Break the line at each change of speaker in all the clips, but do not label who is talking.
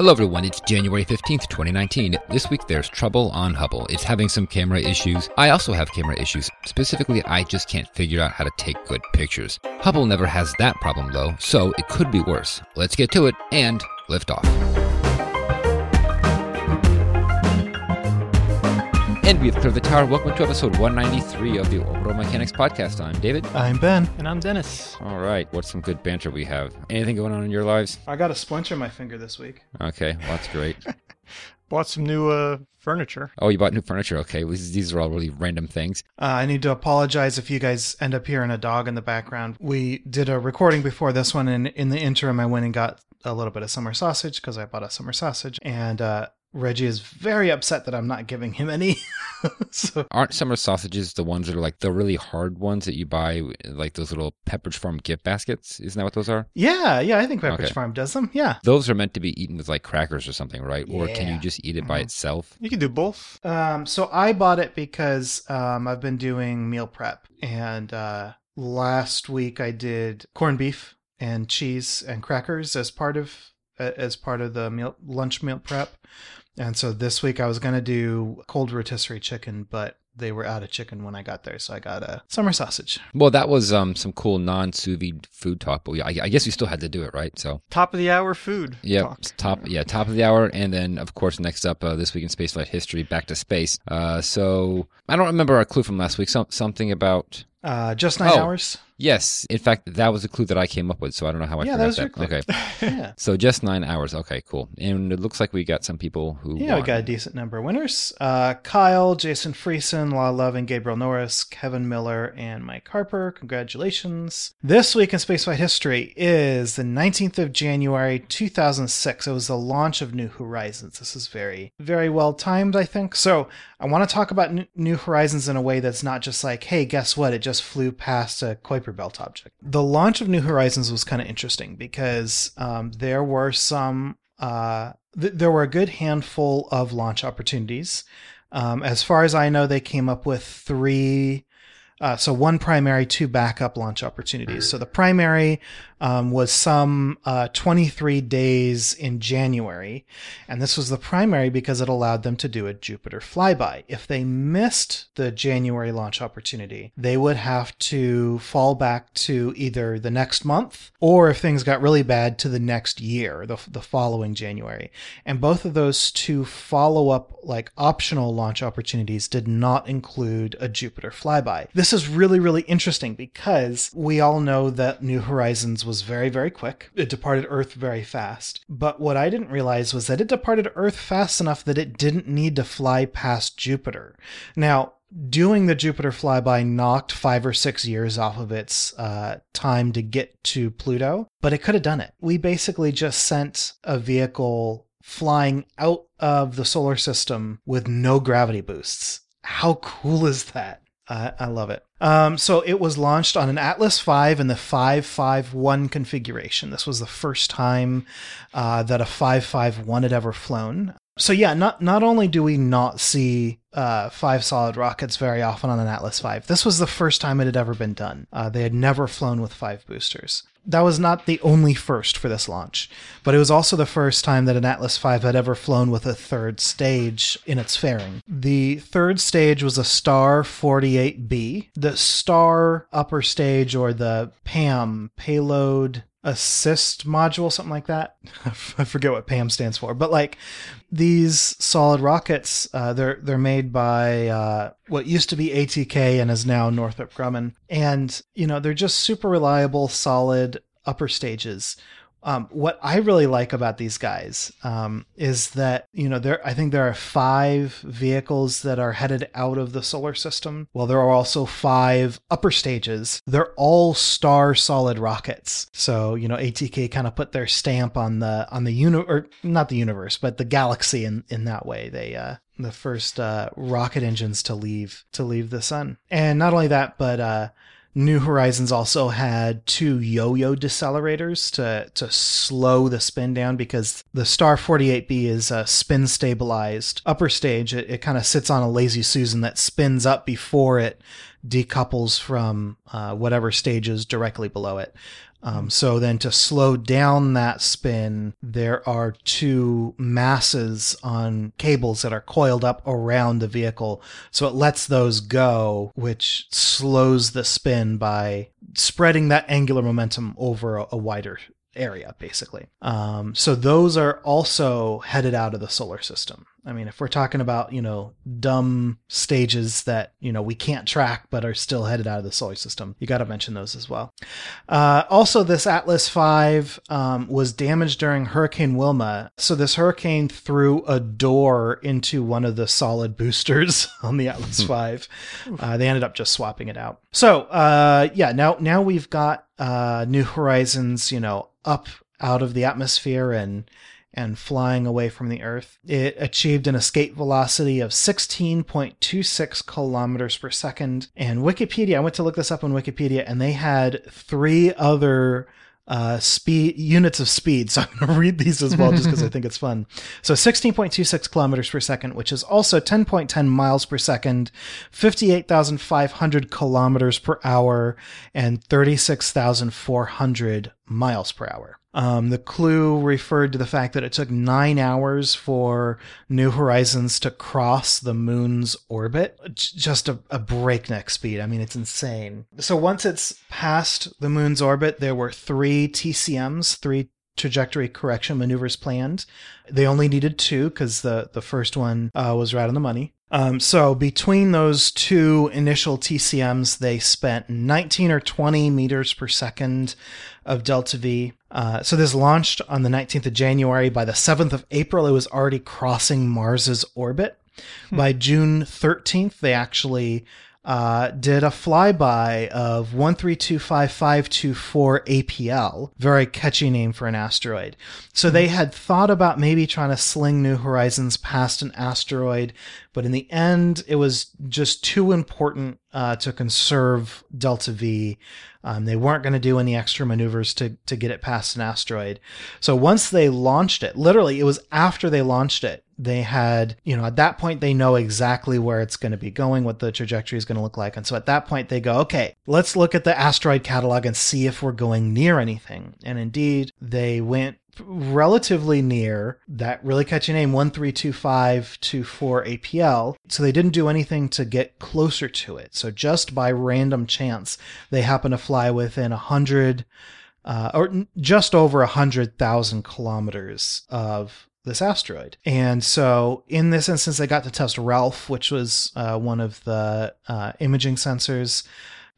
Hello, everyone. It's January 15th, 2019. This week there's trouble on Hubble. It's having some camera issues. I also have camera issues. Specifically, I just can't figure out how to take good pictures. Hubble never has that problem, though, so it could be worse. Let's get to it and lift off. And we have cleared the tower. Welcome to episode 193 of the Orbital Mechanics Podcast. I'm David.
I'm Ben.
And I'm Dennis.
All right, what's some good banter we have? Anything going on in your lives?
I got a splinter in my finger this week.
Okay, well, that's great.
Bought some new uh, furniture.
Oh, you bought new furniture. Okay, these these are all really random things.
Uh, I need to apologize if you guys end up hearing a dog in the background. We did a recording before this one, and in the interim, I went and got a little bit of summer sausage because I bought a summer sausage, and uh, Reggie is very upset that I'm not giving him any. so
Aren't summer sausages the ones that are like the really hard ones that you buy, like those little Pepperidge Farm gift baskets? Isn't that what those are?
yeah, yeah, I think Pepperidge
Okay.
Farm does them. Yeah.
Those are meant to be eaten with like crackers or something, right? Or can you just eat it by
Mhm.
itself?
You can do both.
Um, so I bought it because um, I've been doing meal prep, and uh, last week I did corned beef and cheese and crackers as part of as part of the meal lunch meal prep, and so this week I was gonna do cold rotisserie chicken, but they were out of chicken when I got there, so I got a summer sausage.
Well, that was um some cool non sous vide food talk, but yeah, I, I guess we still had to do it, right? So
Top of the hour food.
yeah,
talk.
top yeah top of the hour, and then of course next up uh, this week in spaceflight history, back to space. Uh, so I don't remember our clue from last week. Some something about
Uh, just nine
Oh.
hours.
Yes. In fact, that was a clue that I came up with, so I don't know how I
Yeah,
forgot
that clue.
Okay.
Yeah.
So just nine hours. Okay, cool. And it looks like we got some people who.
Yeah, we got a decent number of winners. Uh, Kyle, Jason Friesen, La Love, and Gabriel Norris, Kevin Miller, and Mike Harper. Congratulations. This week in Spaceflight history is the 19th of January, 2006. It was the launch of New Horizons. This is very, very well timed, I think. So I want to talk about New Horizons in a way that's not just like, hey, guess what? It just flew past a Kuiper Belt object. The launch of New Horizons was kind of interesting because um, there were some uh, th- there were a good handful of launch opportunities. Um, as far as I know, they came up with three. Uh, so one primary, two backup launch opportunities. So the primary um, was some uh, 23 days in January, and this was the primary because it allowed them to do a Jupiter flyby. If they missed the January launch opportunity, they would have to fall back to either the next month or if things got really bad to the next year, the, the following January. And both of those two follow up, like optional launch opportunities, did not include a Jupiter flyby. This is really, really interesting because we all know that New Horizons was very, very quick. It departed Earth very fast. But what I didn't realize was that it departed Earth fast enough that it didn't need to fly past Jupiter. Now, doing the Jupiter flyby knocked five or six years off of its uh, time to get to Pluto, but it could have done it. We basically just sent a vehicle flying out of the solar system with no gravity boosts. How cool is that? I I love it. Um, so it was launched on an Atlas V in the 551 configuration. This was the first time uh, that a 551 had ever flown. So yeah, not not only do we not see uh, five solid rockets very often on an Atlas V, this was the first time it had ever been done. Uh, they had never flown with five boosters. That was not the only first for this launch, but it was also the first time that an Atlas V had ever flown with a third stage in its fairing. The third stage was a Star 48B. The Star upper stage, or the PAM, Payload Assist Module, something like that. I forget what PAM stands for, but like these solid rockets, uh, they're they're made by uh, what used to be ATK and is now Northrop Grumman, and you know they're just super reliable, solid upper stages. Um, what I really like about these guys um, is that you know there. I think there are five vehicles that are headed out of the solar system. Well, there are also five upper stages. They're all star solid rockets. So you know ATK kind of put their stamp on the on the uni or not the universe, but the galaxy in in that way. They uh, the first uh, rocket engines to leave to leave the sun, and not only that, but uh, New Horizons also had two yo-yo decelerators to to slow the spin down because the Star 48B is a spin stabilized upper stage. It, it kind of sits on a lazy Susan that spins up before it decouples from uh, whatever stages directly below it. Um, so then to slow down that spin, there are two masses on cables that are coiled up around the vehicle. So it lets those go, which slows the spin by spreading that angular momentum over a, a wider area, basically. Um, so those are also headed out of the solar system. I mean, if we're talking about, you know, dumb stages that, you know, we can't track but are still headed out of the solar system, you got to mention those as well. Uh, also, this Atlas V um, was damaged during Hurricane Wilma. So this hurricane threw a door into one of the solid boosters on the Atlas V. Uh, they ended up just swapping it out. So, uh, yeah, now, now we've got uh, New Horizons, you know, up out of the atmosphere and and flying away from the Earth. It achieved an escape velocity of 16.26 kilometers per second. And Wikipedia, I went to look this up on Wikipedia, and they had three other uh, speed units of speed. So I'm going to read these as well, just because I think it's fun. So 16.26 kilometers per second, which is also 10.10 miles per second, 58,500 kilometers per hour, and 36,400 miles per hour. Um, the clue referred to the fact that it took nine hours for New Horizons to cross the moon's orbit. J- Just a, a breakneck speed. I mean, it's insane. So once it's past the moon's orbit, there were three TCMs, three trajectory correction maneuvers planned. They only needed two because the, the first one uh, was right on the money. Um, so between those two initial TCMs, they spent 19 or 20 meters per second of delta V. Uh, so this launched on the 19th of January. By the 7th of April, it was already crossing Mars's orbit. By June 13th, they actually uh, did a flyby of 1325524 APL. Very catchy name for an asteroid. So they had thought about maybe trying to sling New Horizons past an asteroid, but in the end, it was just too important uh, to conserve Delta V. Um, they weren't going to do any extra maneuvers to, to get it past an asteroid. So once they launched it, literally, it was after they launched it, they had, you know, at that point, they know exactly where it's going to be going, what the trajectory is going to look like. And so at that point, they go, okay, let's look at the asteroid catalog and see if we're going near anything. And indeed, they went relatively near that really catchy name 132524 APL. So they didn't do anything to get closer to it. So just by random chance, they happen to fly within a hundred uh, or just over a hundred thousand kilometers of this asteroid. And so in this instance, they got to test Ralph, which was uh, one of the uh, imaging sensors.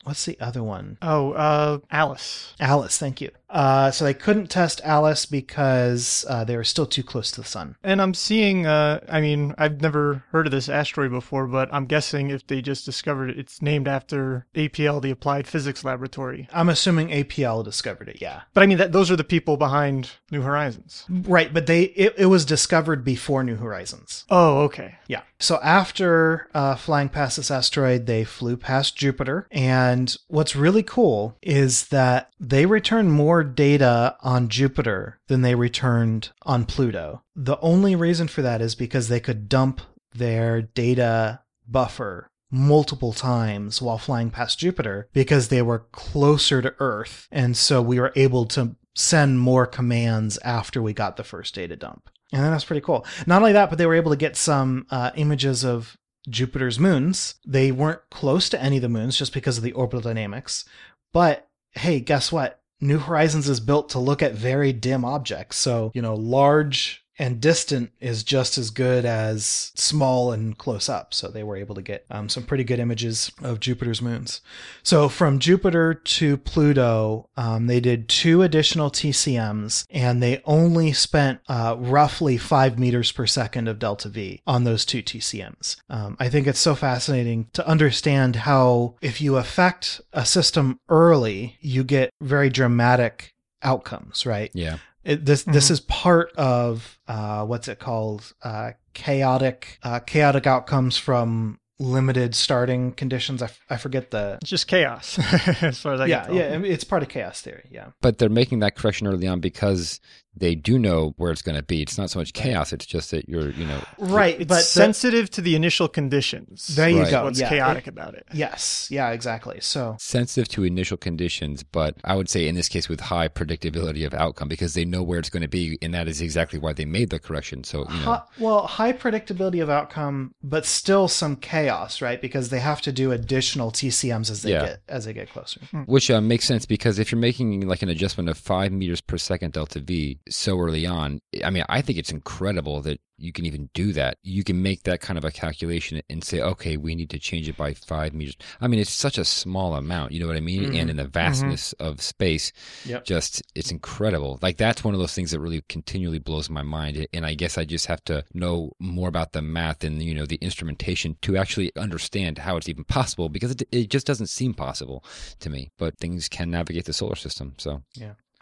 What's the other one?
Oh, uh, Alice.
Alice, thank you. Uh, so they couldn't test Alice because uh, they were still too close to the sun.
And I'm seeing, uh, I mean, I've never heard of this asteroid before, but I'm guessing if they just discovered it, it's named after APL, the Applied Physics Laboratory.
I'm assuming APL discovered it, yeah.
But I mean, that those are the people behind New Horizons.
Right, but they it, it was discovered before New Horizons.
Oh, okay.
Yeah. So after uh, flying past this asteroid, they flew past Jupiter. And what's really cool is that they returned more data on Jupiter than they returned on Pluto. The only reason for that is because they could dump their data buffer multiple times while flying past Jupiter because they were closer to Earth. And so we were able to send more commands after we got the first data dump. And that's pretty cool. Not only that, but they were able to get some uh, images of Jupiter's moons. They weren't close to any of the moons just because of the orbital dynamics. But hey, guess what? New Horizons is built to look at very dim objects. So, you know, large and distant is just as good as small and close up. So they were able to get um, some pretty good images of Jupiter's moons. So from Jupiter to Pluto, um, they did two additional TCMs and they only spent uh, roughly five meters per second of delta V on those two TCMs. Um, I think it's so fascinating to understand how if you affect a system early, you get very dramatic outcomes, right?
Yeah.
It, this this is part of uh, what's it called? Uh, chaotic uh, chaotic outcomes from limited starting conditions. I, f- I forget the
It's just chaos, as far as I
yeah yeah. It's part of chaos theory. Yeah.
But they're making that correction early on because they do know where it's going to be. It's not so much chaos; it's just that you're, you know,
Right,
It's
but the-
sensitive to the initial conditions.
There you
Right.
go.
What's
yeah,
chaotic
it-
about it?
yes, yeah, exactly. So
sensitive to initial conditions, but I would say in this case with high predictability of outcome because they know where it's going to be, and that is exactly why they made the correction. So you know,
Hi- well, high predictability of outcome, but still some chaos, right? Because they have to do additional TCMs as they
Yeah.
get as they get closer.
which uh, makes sense because if you're making like an adjustment of five meters per second delta v so early on, I mean, I think it's incredible that you can even do that. You can make that kind of a calculation and say, okay, we need to change it by five meters. I mean, it's such a small amount, you know what I mean?
Mhm.
And in the vastness of space,
Yep.
just it's incredible. Like that's one of those things that really continually blows my mind. And I guess I just have to know more about the math and you know the instrumentation to actually understand how it's even possible because it, it just doesn't seem possible to me. But things can navigate the solar system. So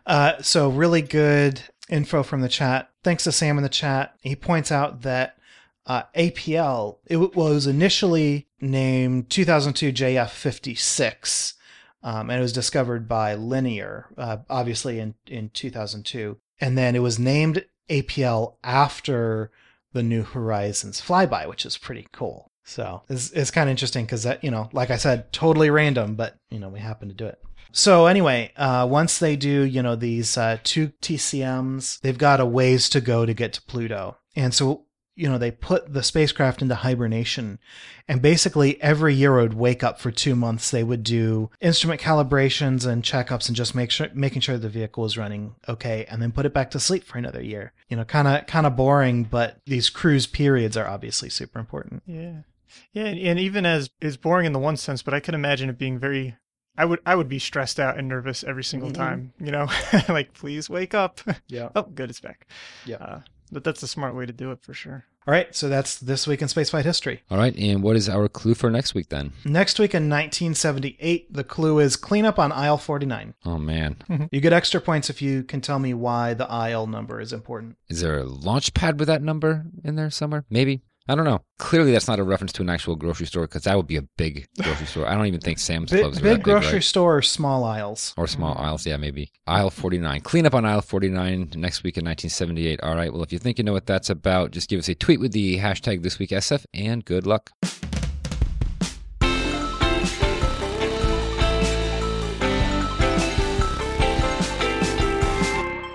Uh, so really good info from the chat. Thanks to Sam in the chat. He points out that uh, APL it was initially named 2002 JF56, um, and it was discovered by Linear, uh, obviously in in 2002, and then it was named APL after the New Horizons flyby, which is pretty cool. So it's, it's kind of interesting because that you know, like I said, totally random, but you know, we happen to do it. So anyway, uh, once they do, you know, these uh, two TCMs, they've got a ways to go to get to Pluto, and so you know they put the spacecraft into hibernation, and basically every year would wake up for two months. They would do instrument calibrations and checkups and just make sure making sure the vehicle is running okay, and then put it back to sleep for another year. You know, kind of kind of boring, but these cruise periods are obviously super important.
Yeah, yeah, and, and even as is boring in the one sense, but I can imagine it being very. I would I would be stressed out and nervous every single
Mhm.
time. You know, like please wake up.
Yeah.
oh, good, it's back.
Yeah.
Uh, but that's a smart way to do it for sure.
All right, so that's this week in spaceflight history.
all right, and what is our clue for next week then?
Next week in 1978, the clue is cleanup on aisle 49.
Oh man,
You get extra points if you can tell me why the aisle number is important.
is there a launch pad with that number in there somewhere? Maybe. I don't know. Clearly, that's not a reference to an actual grocery store because that would be a big grocery store. I don't even think Sam's
Big,
Clubs are
big
that
grocery
right?
store or small aisles?
Or small aisles, yeah, maybe. Aisle 49. Clean up on aisle 49 next week in 1978. All right, well, if you think you know what that's about, just give us a tweet with the hashtag this week SF and good luck.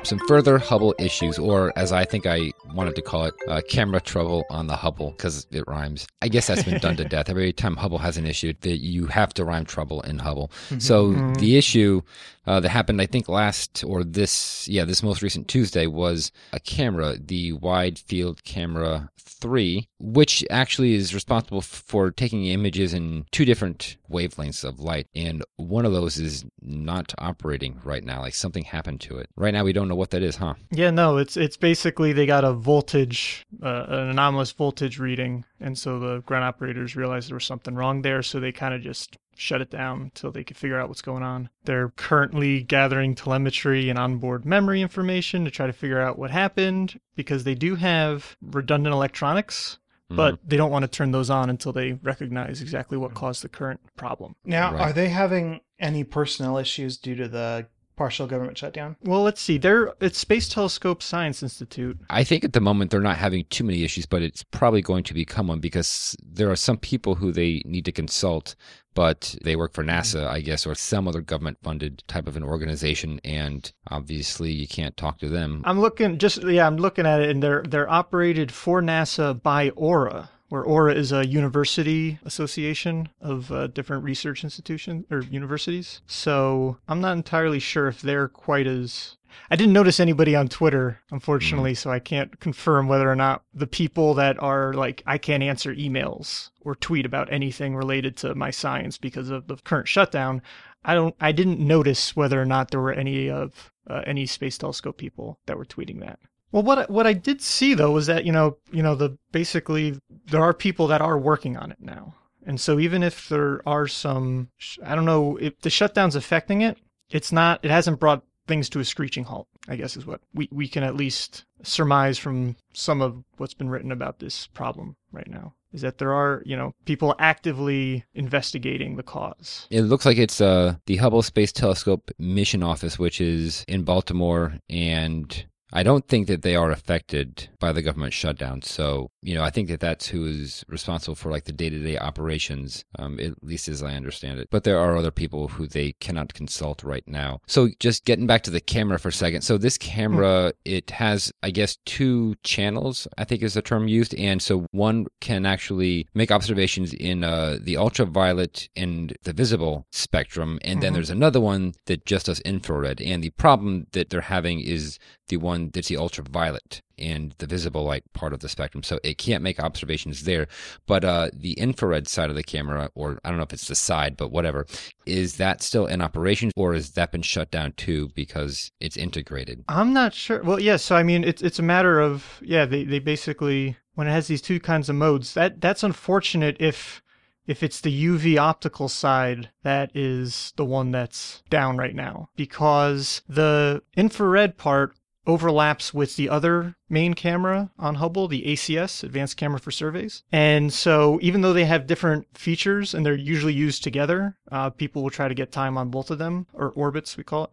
Some further Hubble issues, or as I think I wanted to call it, uh, camera trouble on the Hubble, because it rhymes. I guess that's been done to death. Every time Hubble has an issue, that you have to rhyme trouble in Hubble. So
Mhm.
the issue uh, that happened, I think, last or this, yeah, this most recent Tuesday was a camera, the Wide Field Camera 3, which actually is responsible for taking images in two different wavelengths of light. And one of those is not operating right now. Like something happened to it. Right now, we don't know what that is, huh?
Yeah, no, it's it's basically they got a voltage, uh, an anomalous voltage reading, and so the ground operators realized there was something wrong there, so they kind of just shut it down until they could figure out what's going on. They're currently gathering telemetry and onboard memory information to try to figure out what happened because they do have redundant electronics, mm-hmm. but they don't want to turn those on until they recognize exactly what caused the current problem.
Now,
Right.
are they having any personnel issues due to the partial government shutdown?
Well, let's see. They're it's Space Telescope Science Institute.
I think at the moment they're not having too many issues, but it's probably going to become one because there are some people who they need to consult, but they work for NASA, I guess, or some other government funded type of an organization, and obviously you can't talk to them.
I'm looking just yeah, I'm looking at it, and they're they're operated for NASA by Aura, where Aura is a university association of uh, different research institutions or universities. So I'm not entirely sure if they're quite as. I didn't notice anybody on Twitter, unfortunately, so I can't confirm whether or not the people that are like, I can't answer emails or tweet about anything related to my science because of the current shutdown. I don't. I didn't notice whether or not there were any of uh, any space telescope people that were tweeting that. Well, what I- what I did see though was that you know you know the basically there are people that are working on it now, and so even if there are some, I don't know if the shutdown's affecting it, it's not. It hasn't brought things to a screeching halt. I guess is what we we can at least surmise from some of what's been written about this problem right now. Is that there are you know people actively investigating the cause.
It looks like it's uh, the Hubble Space Telescope Mission Office, which is in Baltimore, and I don't think that they are affected by the government shutdown. So, you know, I think that that's who is responsible for like the day to day operations, um, at least as I understand it. But there are other people who they cannot consult right now. So, just getting back to the camera for a second. So, this camera, it has, I guess, two channels, I think is the term used. And so, one can actually make observations in uh, the ultraviolet and the visible spectrum. And then
Mhm.
there's another one that just does infrared. And the problem that they're having is the one that's the ultraviolet and the visible light part of the spectrum. So it can't make observations there. But uh, the infrared side of the camera, or I don't know if it's the side, but whatever, is that still in operation or has that been shut down too because it's integrated?
I'm not sure. Well, yeah. So I mean, it's it's a matter of yeah. They they basically when it has these two kinds of modes, that that's unfortunate if if it's the UV optical side that is the one that's down right now because the infrared part overlaps with the other main camera on Hubble, the ACS, Advanced Camera for Surveys. And so even though they have different features and they're usually used together, uh, people will try to get time on both of them, or orbits, we call it.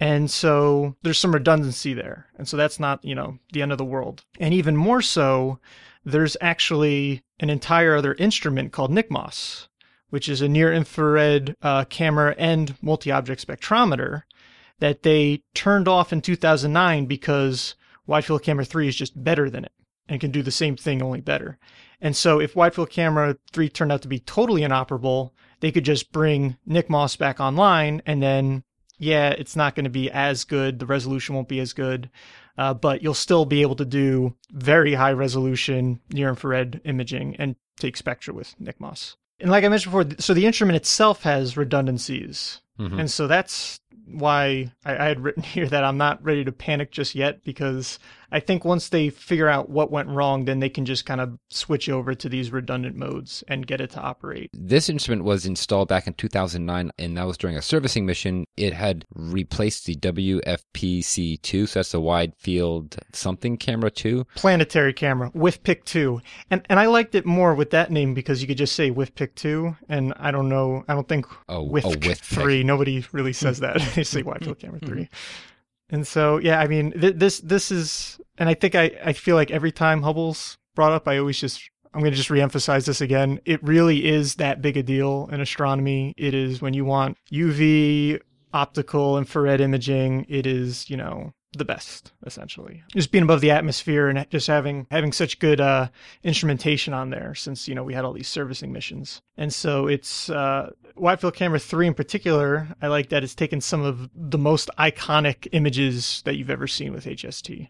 And so there's some redundancy there. And so that's not, you know, the end of the world. And even more so, there's actually an entire other instrument called NICMOS, which is a near infrared uh, camera and multi object spectrometer that they turned off in 2009 because wide field camera 3 is just better than it and can do the same thing, only better. And so if wide field camera 3 turned out to be totally inoperable, they could just bring NICMOS back online and then yeah, it's not going to be as good. The resolution won't be as good, uh, but you'll still be able to do very high resolution near infrared imaging and take spectra with NICMOS. And like I mentioned before, so the instrument itself has redundancies.
Mhm.
And so that's why I, I had written here that I'm not ready to panic just yet because I think once they figure out what went wrong, then they can just kind of switch over to these redundant modes and get it to operate.
This instrument was installed back in 2009, and that was during a servicing mission. It had replaced the WFPC2, so that's the wide field something camera 2.
planetary camera with pick 2 and and i liked it more with that name because you could just say with pick 2 and i don't know i don't think
Oh,
with
oh, with
3 nobody really says that they say wide field camera 3 mm-hmm. And so yeah i mean th- this this is and i think i i feel like every time hubble's brought up i always just I'm going to just reemphasize this again. It really is that big a deal in astronomy. It is when you want UV, optical, infrared imaging, it is, you know, the best essentially just being above the atmosphere and just having having such good uh instrumentation on there since you know we had all these servicing missions and so it's uh wide field camera 3 in particular i like that it's taken some of the most iconic images that you've ever seen with hst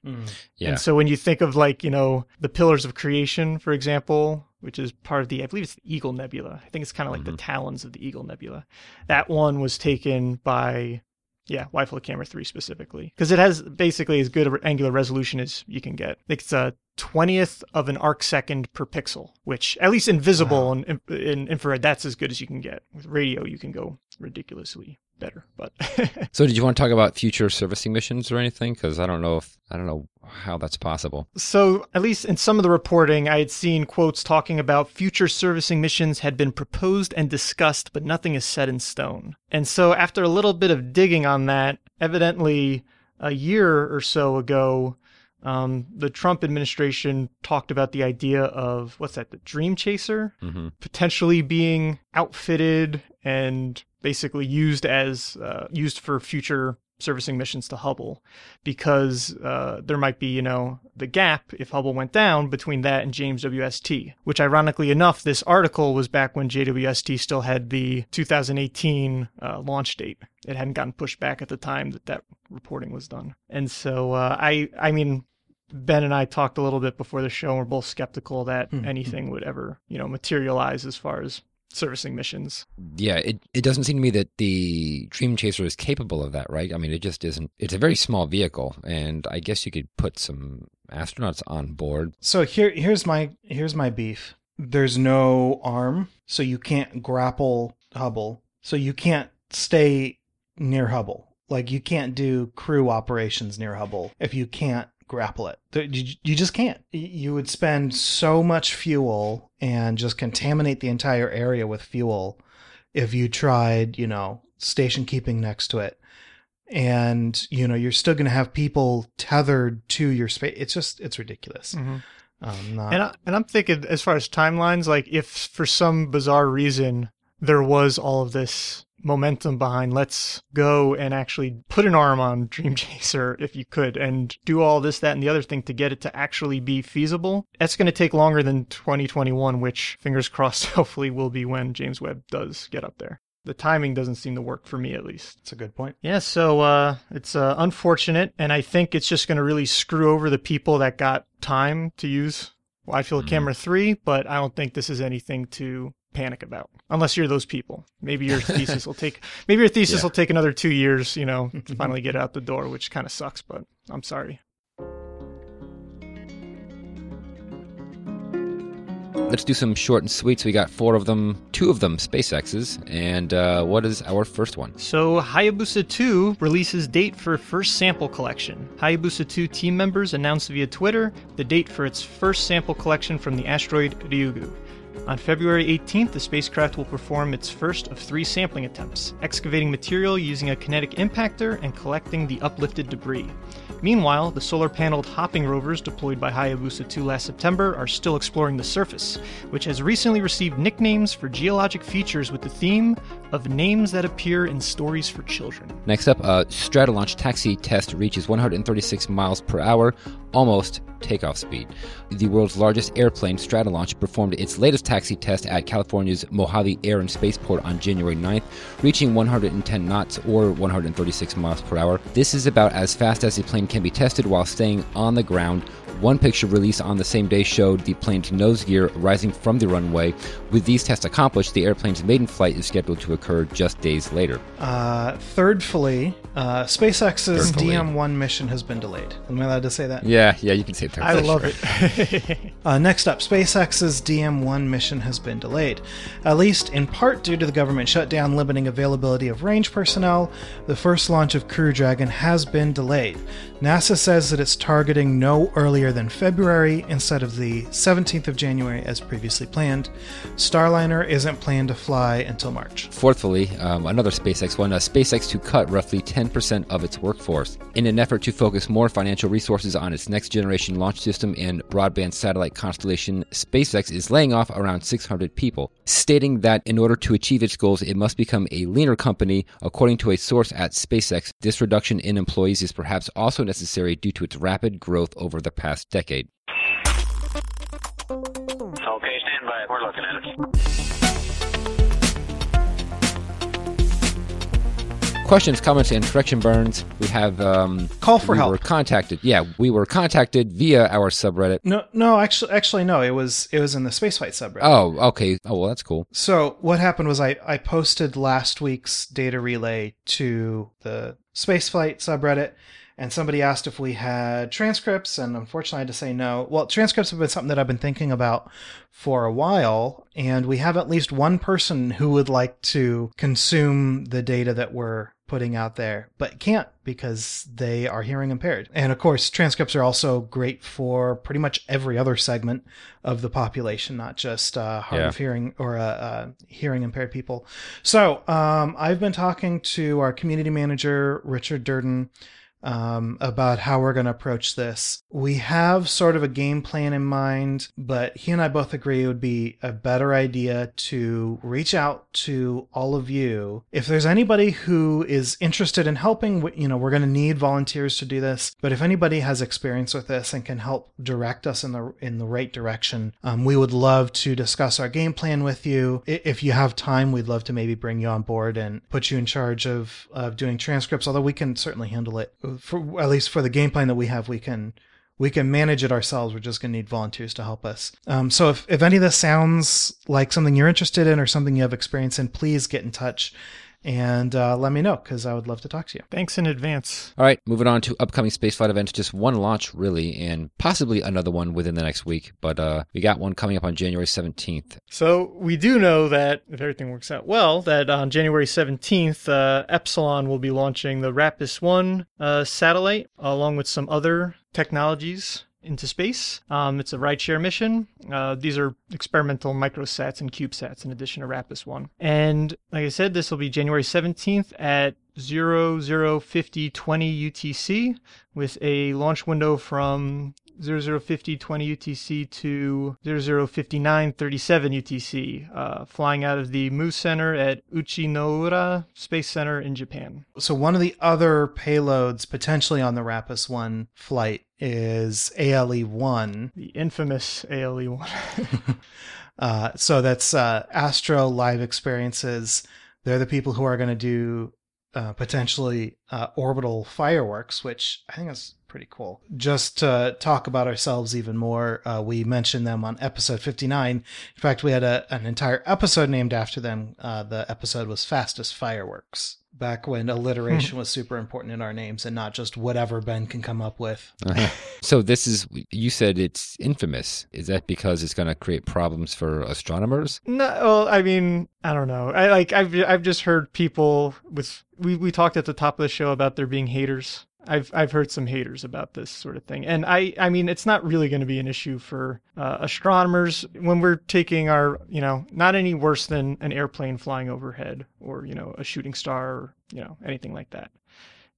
Yeah.
and so when you think of like, you know, the pillars of creation, for example, which is part of the, I believe it's the Eagle Nebula. I think it's kind of like the talons of the Eagle Nebula. That one was taken by, yeah, field camera 3 specifically. Because it has basically as good a angular resolution as you can get. It's a 20th of an arc second per pixel, which at least in visible and in, in infrared, that's as good as you can get. With radio, you can go ridiculously better. But
So, did you want to talk about future servicing missions or anything? Because I don't know if I don't know how that's possible.
So, at least in some of the reporting, I had seen quotes talking about future servicing missions had been proposed and discussed, but nothing is set in stone. And so, after a little bit of digging on that, evidently a year or so ago, um, the Trump administration talked about the idea of what's that, the Dream Chaser?
hmm
potentially being outfitted and basically used as uh, used for future servicing missions to Hubble because uh, there might be, you know, the gap if Hubble went down between that and James WST, which ironically enough, this article was back when JWST still had the 2018 uh, launch date. It hadn't gotten pushed back at the time that that reporting was done. And so uh, I, I mean, Ben and I talked a little bit before the show, and we're both skeptical that
Hmm.
anything would ever, you know, materialize as far as servicing missions.
Yeah, it, it doesn't seem to me that the Dream Chaser is capable of that, right? I mean, it just isn't. It's a very small vehicle, and I guess you could put some astronauts on board.
So here here's my here's my beef. There's no arm, so you can't grapple Hubble. So you can't stay near Hubble. Like you can't do crew operations near Hubble if you can't grapple it. You you just can't. You would spend so much fuel and just contaminate the entire area with fuel if you tried, you know, station keeping next to it. and you know you're still going to have people tethered to your space. It's just it's ridiculous.
Mhm.
Um, not,
And I, and I'm thinking as far as timelines, like if for some bizarre reason there was all of this momentum behind let's go and actually put an arm on Dream Chaser if you could and do all this, that, and the other thing to get it to actually be feasible. That's going to take longer than 2021, which fingers crossed hopefully will be when James Webb does get up there. The timing doesn't seem to work for me at least.
it's a good point.
Yeah, so uh, it's uh, unfortunate, and I think it's just going to really screw over the people that got time to use Wide Field
Mhm.
Camera 3, but I don't think this is anything to panic about, unless you're those people. Maybe your thesis will take maybe your thesis
Yeah.
will take another two years, you know, to finally get out the door, which kind of sucks, but I'm sorry.
Let's do some short and sweet. So we got four of them, two of them SpaceX's. And uh, what is our first one?
So, Hayabusa 2 releases date for first sample collection. Hayabusa 2 team members announced via Twitter the date for its first sample collection from the asteroid Ryugu. On February 18th, the spacecraft will perform its first of three sampling attempts, excavating material using a kinetic impactor and collecting the uplifted debris. Meanwhile, the solar paneled hopping rovers deployed by Hayabusa 2 last September are still exploring the surface, which has recently received nicknames for geologic features with the theme of names that appear in stories for children.
Next up, uh, Stratolaunch taxi test reaches 136 miles per hour, almost takeoff speed. The world's largest airplane, Stratolaunch, performed its latest taxi test at California's Mojave Air and Spaceport on January 9th, reaching 110 knots or 136 miles per hour. This is about as fast as the plane can be tested while staying on the ground. One picture released on the same day showed the plane's nose gear rising from the runway. With these tests accomplished, the airplane's maiden flight is scheduled to occur just days later.
Uh, thirdfully, uh, SpaceX's
Thirdfully.
DM1 mission has been delayed. Am I allowed to say that?
Yeah, yeah, you can say that.
I love
Sure.
it.
Uh, next up, SpaceX's DM1 mission has been delayed, at least in part due to the government shutdown limiting availability of range personnel. The first launch of Crew Dragon has been delayed. NASA says that it's targeting no earlier than February instead of the 17th of January as previously planned. Starliner isn't planned to fly until March.
Fourthly, um, another SpaceX one, uh, SpaceX to cut roughly 10% of its workforce. In an effort to focus more financial resources on its next generation launch system and broadband satellite constellation, SpaceX is laying off around 600 people, stating that in order to achieve its goals, it must become a leaner company. According to a source at SpaceX, this reduction in employees is perhaps also necessary due to its rapid growth over the past decade.
Okay, stand by. We're looking at it.
Questions, comments, and correction burns. We have um,
Call for help.
we
help.
Were contacted. Yeah, we were contacted via our subreddit.
No, no, actually, actually, no. It was it was in the spaceflight subreddit.
Oh, okay. Oh, well, that's cool.
So what happened was I, I posted last week's data relay to the spaceflight subreddit, and somebody asked if we had transcripts, and unfortunately I had to say no. Well, transcripts have been something that I've been thinking about for a while, and we have at least one person who would like to consume the data that we're putting out there, but can't because they are hearing impaired. And of course, transcripts are also great for pretty much every other segment of the population, not just uh, hard
Yeah.
of hearing or uh, uh, hearing impaired people. So um, I've been talking to our community manager, Richard Durden, um, about how we're going to approach this. We have sort of a game plan in mind, but he and I both agree it would be a better idea to reach out to all of you. If there's anybody who is interested in helping, you know, we're going to need volunteers to do this. But if anybody has experience with this and can help direct us in the in the right direction, um, we would love to discuss our game plan with you. If you have time, we'd love to maybe bring you on board and put you in charge of of doing transcripts. Although we can certainly handle it for at least for the game plan that we have, we can we can manage it ourselves. We're just going to need volunteers to help us. Um, so if, if any of this sounds like something you're interested in or something you have experience in, please get in touch and uh, let me know because I would love to talk to you.
Thanks in advance.
All right, moving on to upcoming spaceflight events. Just one launch, really, and possibly another one within the next week. But uh, we got one coming up on January 17th.
So we do know that if everything works out well, that on January 17th, uh, Epsilon will be launching the Rapis 1 uh, satellite along with some other technologies into space. Um, it's a rideshare mission. Uh, these are experimental microsats and CubeSats in addition to Rapis 1. And like I said, this will be January 17th at 005020 UTC with a launch window from 005020 UTC to 005937 UTC, uh, flying out of the Mu Center at Uchinoura Space Center in Japan.
So one of the other payloads potentially on the Rapis 1 flight is ALE 1.
The infamous ALE 1.
Uh, so that's uh, Astro Live Experiences. They're the people who are going to do uh, potentially uh, orbital fireworks, which I think is pretty cool. Just to talk about ourselves even more, uh, we mentioned them on episode 59. In fact, we had a, an entire episode named after them. Uh, the episode was Fastest Fireworks. Back when alliteration was super important in our names and not just whatever Ben can come up with.
Uh-huh. So this is you said it's infamous. Is that because it's going to create problems for astronomers?
No, well, I mean, I don't know. I like I've I've just heard people with we we talked at the top of the show about there being haters. I've I've heard some haters about this sort of thing, and I I mean it's not really going to be an issue for uh, astronomers when we're taking our you know not any worse than an airplane flying overhead or you know a shooting star or you know anything like that.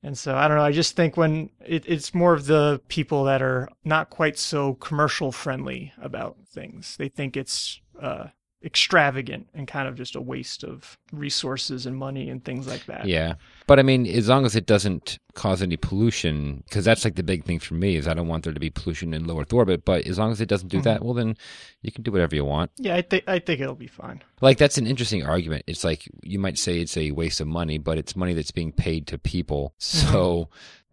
And so I don't know. I just think when it, it's more of the people that are not quite so commercial friendly about things, they think it's uh, extravagant and kind of just a waste of resources and money and things like that.
Yeah. But I mean, as long as it doesn't cause any pollution, because that's like the big thing for me is I don't want there to be pollution in low Earth orbit. But as long as it doesn't do that, well, then you can do whatever you want.
Yeah, I think I think it'll be fine.
Like that's an interesting argument. It's like you might say it's a waste of money, but it's money that's being paid to people. So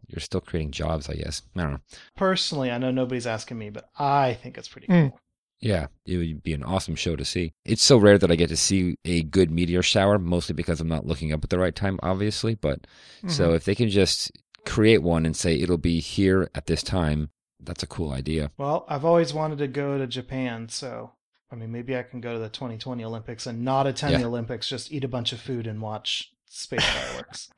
you're still creating jobs, I guess. I don't know.
Personally, I know nobody's asking me, but I think it's pretty
Mm.
Yeah, it would be an awesome show to see. It's so rare that I get to see a good meteor shower, mostly because I'm not looking up at the right time, obviously. But so mm-hmm. if they can just create one and say it'll be here at this time, that's a cool idea.
Well, I've always wanted to go to Japan, so I mean, maybe I can go to the 2020 Olympics and not attend
Yeah.
the Olympics, just eat a bunch of food and watch space fireworks.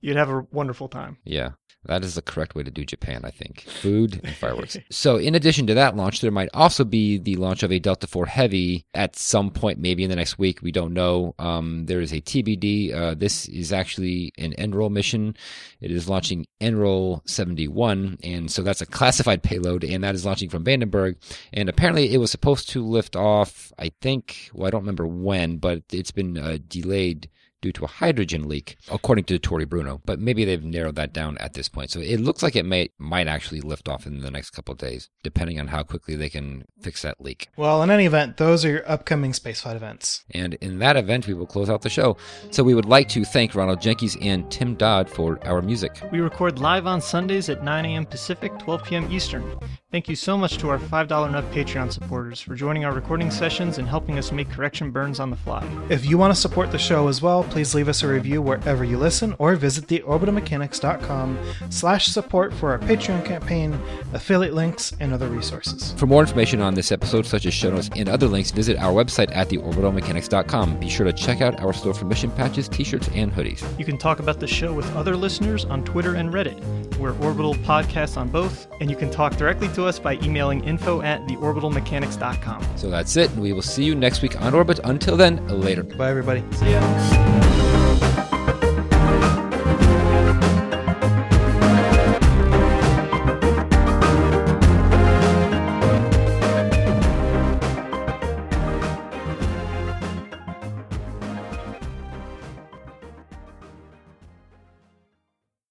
You'd have a wonderful time.
Yeah, that is the correct way to do Japan, I think. Food and fireworks. so, in addition to that launch, there might also be the launch of a Delta 4 Heavy at some point, maybe in the next week. We don't know. Um, there is a TBD. Uh, this is actually an NROL mission. It is launching NROL 71, and so that's a classified payload, and that is launching from Vandenberg. And apparently, it was supposed to lift off, I think, well, I don't remember when, but it's been uh, delayed due to a hydrogen leak, according to Tory Bruno. But maybe they've narrowed that down at this point. So it looks like it may might actually lift off in the next couple of days, depending on how quickly they can fix that leak.
well, in any event, those are your upcoming spaceflight events.
And in that event, we will close out the show. So we would like to thank Ronald Jenkins and Tim Dodd for our music.
We record live on Sundays at 9 a.m. Pacific, 12 p.m. Eastern. Thank you so much to our $5 and up Patreon supporters for joining our recording sessions and helping us make correction burns on the fly.
If you want to support the show as well, please leave us a review wherever you listen or visit theorbitalmechanics.com slash support for our Patreon campaign, affiliate links, and other resources.
For more information on this episode, such as show notes and other links, visit our website at theorbitalmechanics.com. Be sure to check out our store for mission patches, t-shirts, and hoodies.
You can talk about the show with other listeners on Twitter and Reddit. We're Orbital Podcasts on both, and you can talk directly to us by emailing info at theorbitalmechanics.com.
So that's it, and we will see you next week on Orbit. Until then, later.
Bye, everybody.
See ya.